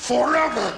forever.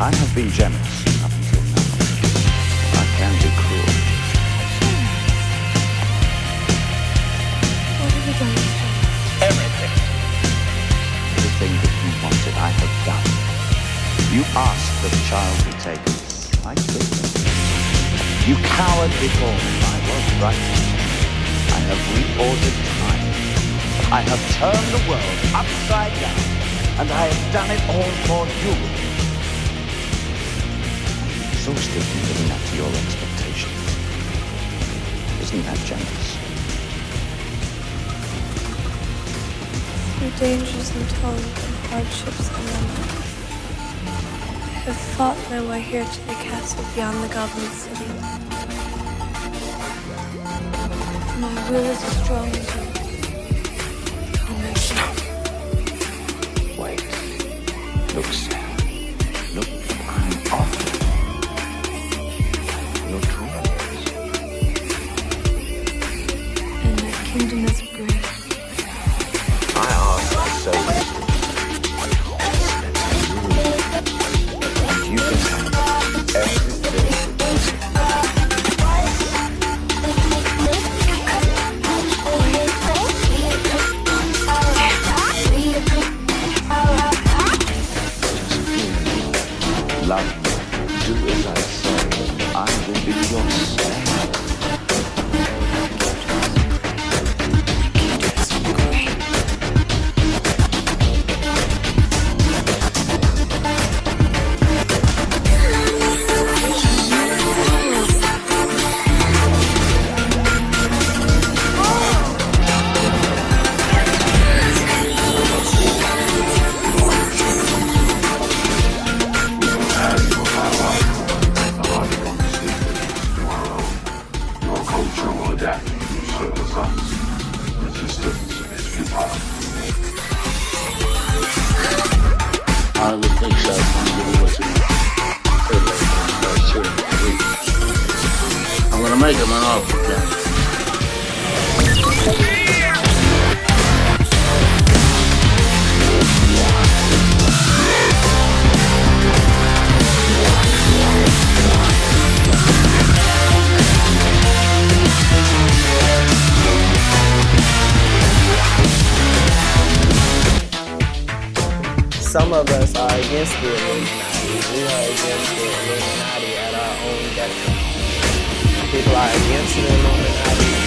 I have been generous up until now. I can be cruel. What have you done? Everything. Everything that you wanted, I have done. You asked that the child be taken. I took it. You cowered before me. I was right. I have reordered time. I have turned the world upside down. And I have done it all for you so strictly living up to your expectations. Isn't that generous? Through dangers untold and hardships unnumbered, I have fought my way here to the castle beyond the goblin city. My will is as strong as yours. Only stop. Wait. Look sad. singleness of grace. Some of us are against the Illuminati. We are against the Illuminati People are against the Illuminati.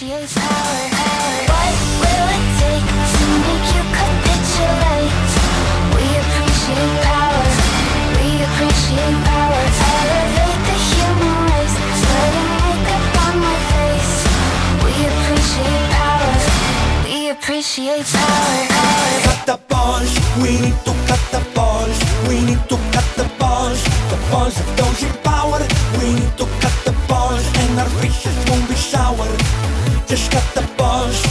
We appreciate power. What will it take to make you capitulate? We appreciate power. We appreciate power. Elevate the human race. Putting makeup on my face. We appreciate power. We appreciate power. cut the balls. We need to cut the balls. We need to cut the balls. The balls those Just cut the balls.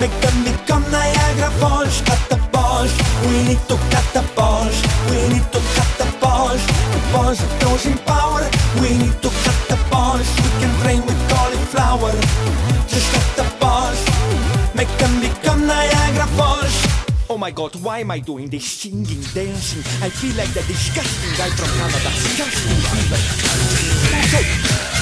Make them become Niagara Falls. Cut the balls. We need to cut the balls. We need to cut the balls. Of those in power. We need to cut the balls. We can train with cauliflower. Just cut the balls. Make them become Niagara Falls. Oh my god, why am I doing this singing, dancing? I feel like the disgusting guy from Canada. Disgusting.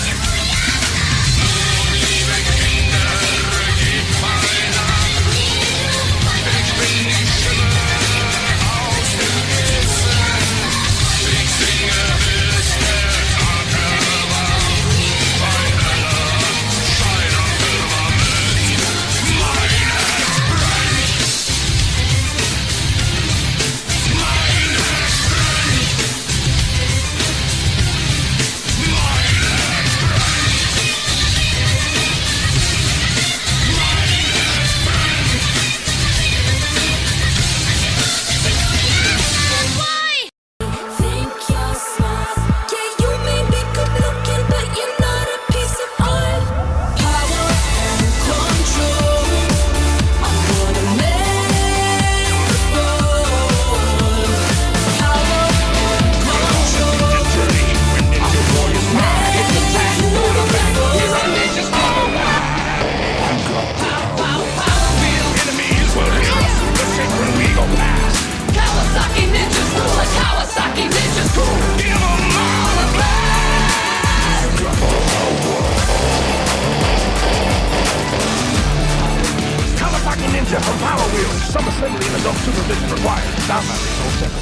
From Power Wheels. Some assembly and adult supervision required. Sound batteries on center.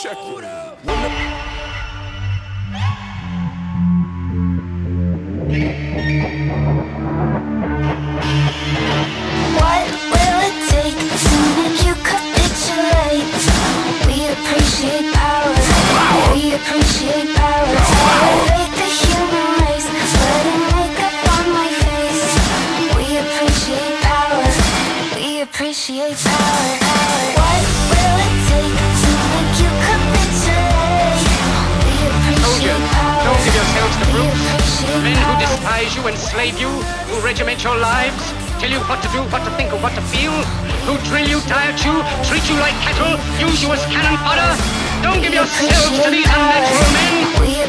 Check it. What enslave you, who regiment your lives, tell you what to do, what to think, or what to feel, who drill you, diet you, treat you like cattle, use you as cannon fodder. Don't give yourselves to these unnatural men,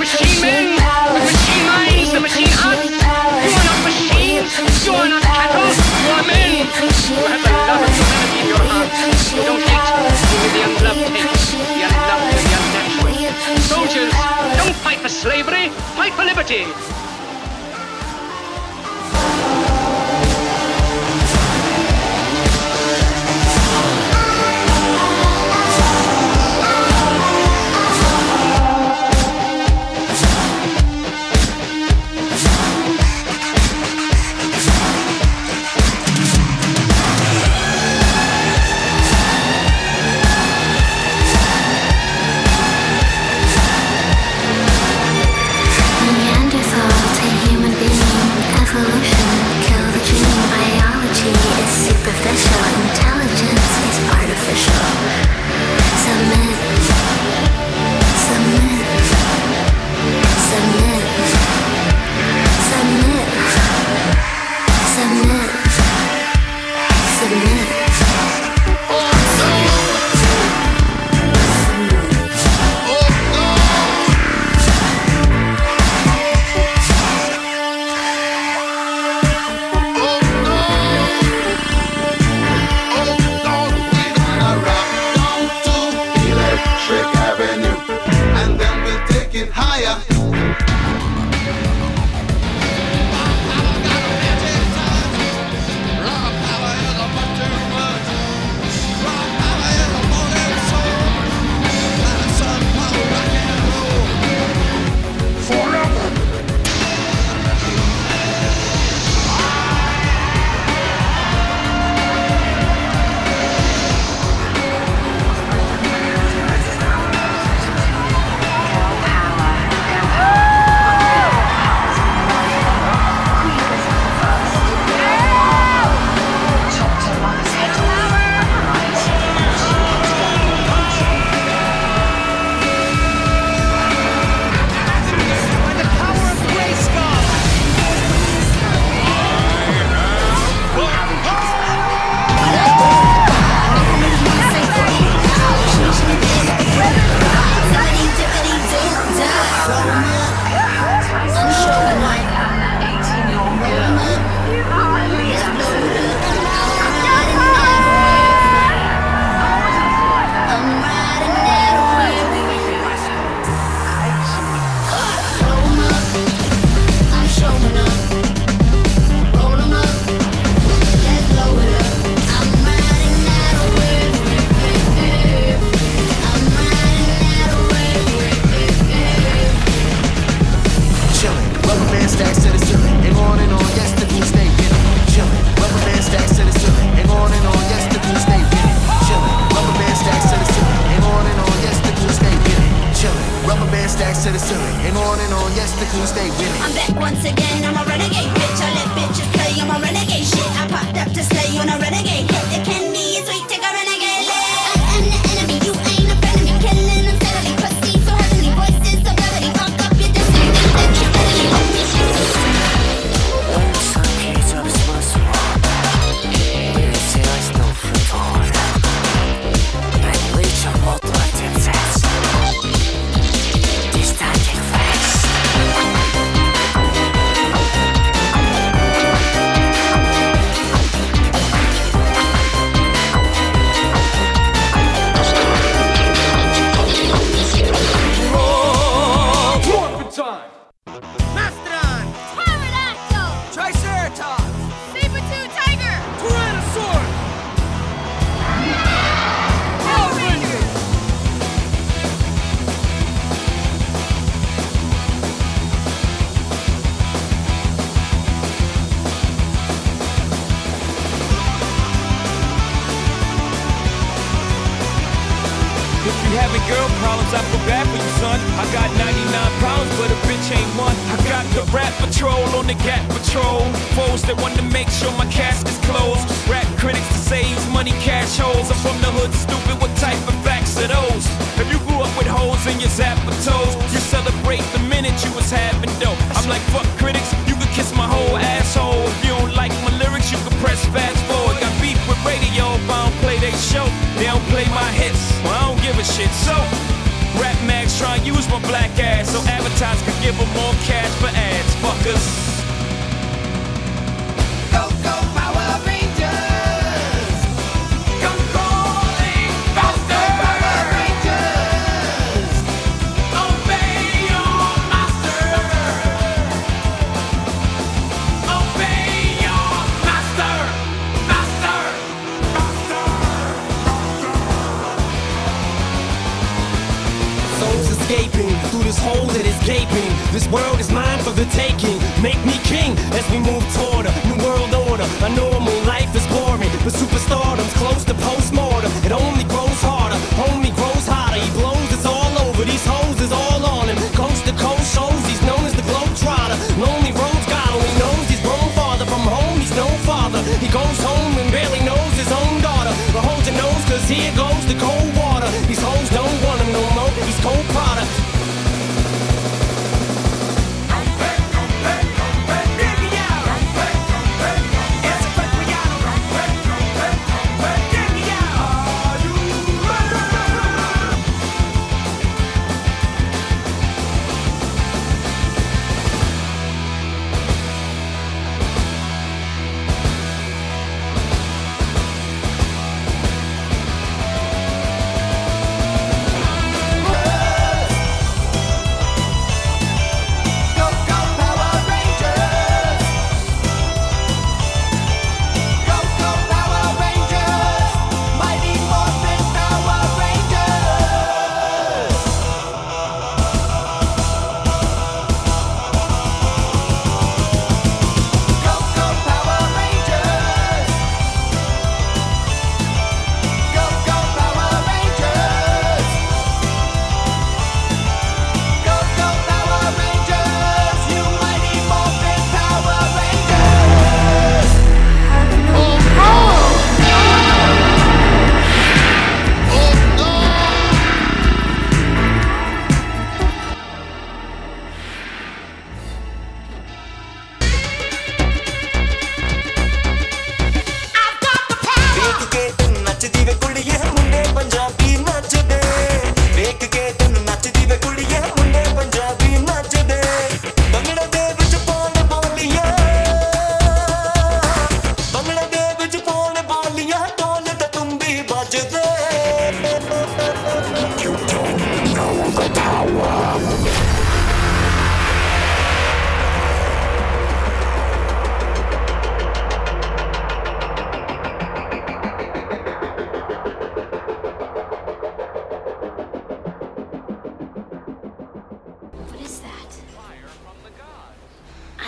machine men, with machine minds, the machine hearts. You are not machines, you are not cattle, you are men who have the love of humanity in your hearts. You don't hate, only the unloved hate, the unloved and the unnatural. Soldiers, don't fight for slavery, fight for liberty. on on. Yes, the queen stay with me. I'm back once again. I'm a renegade bitch. I let bitches play. I'm a renegade shit. I popped up to slay on a renegade hit. The candy is having girl problems, I feel bad for you, son. I got 99 problems, but a bitch ain't one. I got the rap patrol on the gap patrol. Foes that want to make sure my casket's closed. Rap critics to save money, cash holes. I'm from the hood, stupid. What type of facts are those? If you grew up with holes in your zapper toes, you celebrate the minute you was having dough. I'm like, fuck critics, you could kiss my whole asshole. If you don't like my lyrics, you can press fast forward. Got beef with radio if I don't play they show. They don't play my hits, shit. So, rap mags try and use my black ass so advertisers can give them more cash for ads. Fuckers.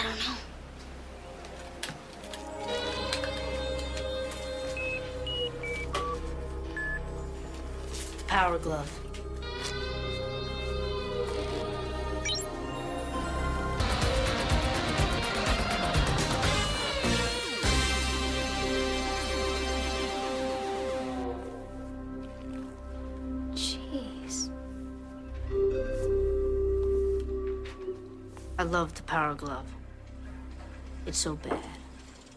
Don't know. Power glove. Jeez. I love the power glove. It's so bad.